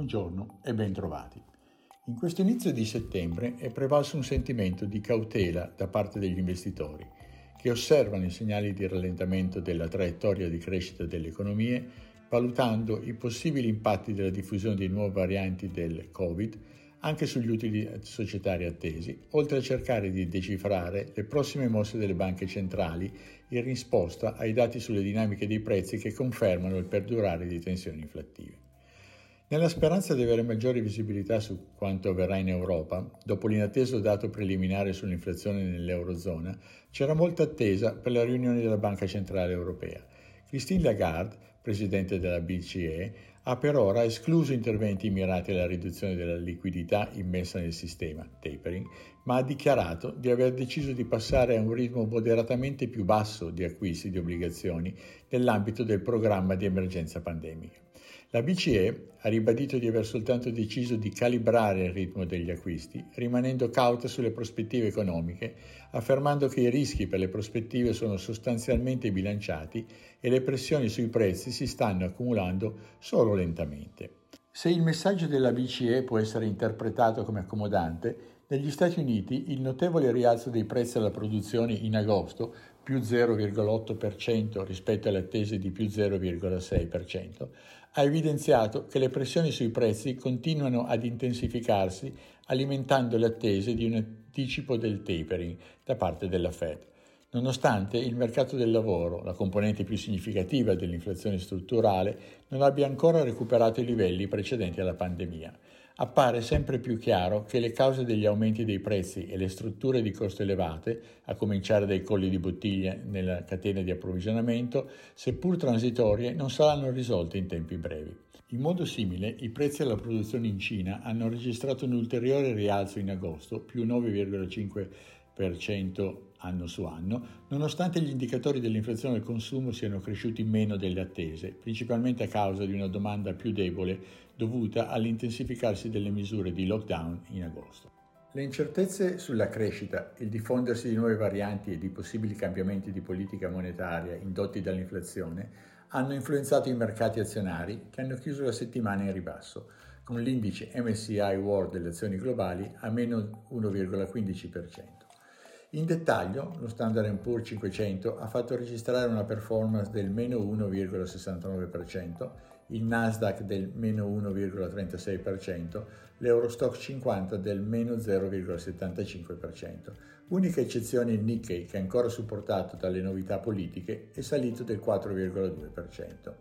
Buongiorno e bentrovati. In questo inizio di settembre è prevalso un sentimento di cautela da parte degli investitori, che osservano i segnali di rallentamento della traiettoria di crescita delle economie, valutando i possibili impatti della diffusione di nuove varianti del Covid anche sugli utili societari attesi, oltre a cercare di decifrare le prossime mosse delle banche centrali in risposta ai dati sulle dinamiche dei prezzi che confermano il perdurare di tensioni inflattive. Nella speranza di avere maggiore visibilità su quanto avverrà in Europa, dopo l'inatteso dato preliminare sull'inflazione nell'Eurozona, c'era molta attesa per la riunione della Banca Centrale Europea. Christine Lagarde, presidente della BCE, ha per ora escluso interventi mirati alla riduzione della liquidità immessa nel sistema, tapering, ma ha dichiarato di aver deciso di passare a un ritmo moderatamente più basso di acquisti di obbligazioni nell'ambito del programma di emergenza pandemica. La BCE ha ribadito di aver soltanto deciso di calibrare il ritmo degli acquisti, rimanendo cauta sulle prospettive economiche, affermando che i rischi per le prospettive sono sostanzialmente bilanciati e le pressioni sui prezzi si stanno accumulando solo lentamente. Se il messaggio della BCE può essere interpretato come accomodante, negli Stati Uniti il notevole rialzo dei prezzi alla produzione in agosto, più 0,8% rispetto alle attese di più 0,6%, ha evidenziato che le pressioni sui prezzi continuano ad intensificarsi alimentando le attese di un anticipo del tapering da parte della Fed. Nonostante il mercato del lavoro, la componente più significativa dell'inflazione strutturale, non abbia ancora recuperato i livelli precedenti alla pandemia appare sempre più chiaro che le cause degli aumenti dei prezzi e le strutture di costo elevate, a cominciare dai colli di bottiglia nella catena di approvvigionamento, seppur transitorie, non saranno risolte in tempi brevi. In modo simile, i prezzi alla produzione in Cina hanno registrato un ulteriore rialzo in agosto, più 9,5% anno su anno, nonostante gli indicatori dell'inflazione al consumo siano cresciuti meno delle attese, principalmente a causa di una domanda più debole dovuta all'intensificarsi delle misure di lockdown in agosto. Le incertezze sulla crescita, il diffondersi di nuove varianti e di possibili cambiamenti di politica monetaria indotti dall'inflazione hanno influenzato i mercati azionari che hanno chiuso la settimana in ribasso, con l'indice MSCI World delle azioni globali a meno 1,15%. In dettaglio, lo Standard Poor's 500 ha fatto registrare una performance del meno 1,69%, il Nasdaq del meno 1,36%, l'Eurostock 50 del meno 0,75%. Unica eccezione il Nikkei, che ancora supportato dalle novità politiche, è salito del 4,2%.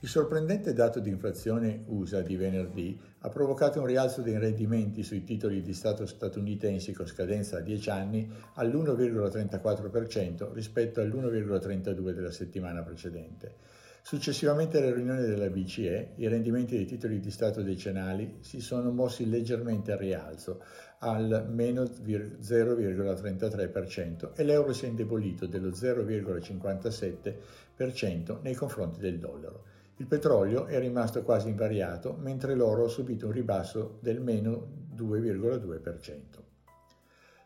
Il sorprendente dato di inflazione USA di venerdì ha provocato un rialzo dei rendimenti sui titoli di Stato statunitensi con scadenza a 10 anni all'1,34% rispetto all'1,32% della settimana precedente. Successivamente alla riunione della BCE, i rendimenti dei titoli di Stato decennali si sono mossi leggermente al rialzo, al meno 0,33% e l'euro si è indebolito dello 0,57% nei confronti del dollaro. Il petrolio è rimasto quasi invariato, mentre l'oro ha subito un ribasso del meno 2,2%.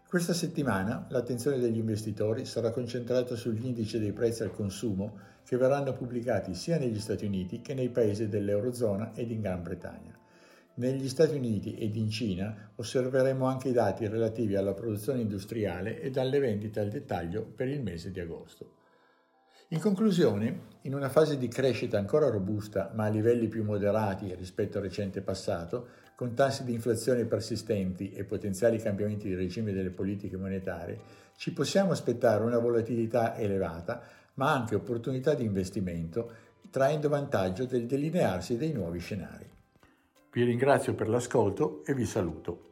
Questa settimana l'attenzione degli investitori sarà concentrata sugli indici dei prezzi al consumo che verranno pubblicati sia negli Stati Uniti che nei paesi dell'Eurozona ed in Gran Bretagna. Negli Stati Uniti ed in Cina osserveremo anche i dati relativi alla produzione industriale e alle vendite al dettaglio per il mese di agosto. In conclusione, in una fase di crescita ancora robusta ma a livelli più moderati rispetto al recente passato, con tassi di inflazione persistenti e potenziali cambiamenti di regime delle politiche monetarie, ci possiamo aspettare una volatilità elevata, ma anche opportunità di investimento, traendo vantaggio del delinearsi dei nuovi scenari. Vi ringrazio per l'ascolto e vi saluto.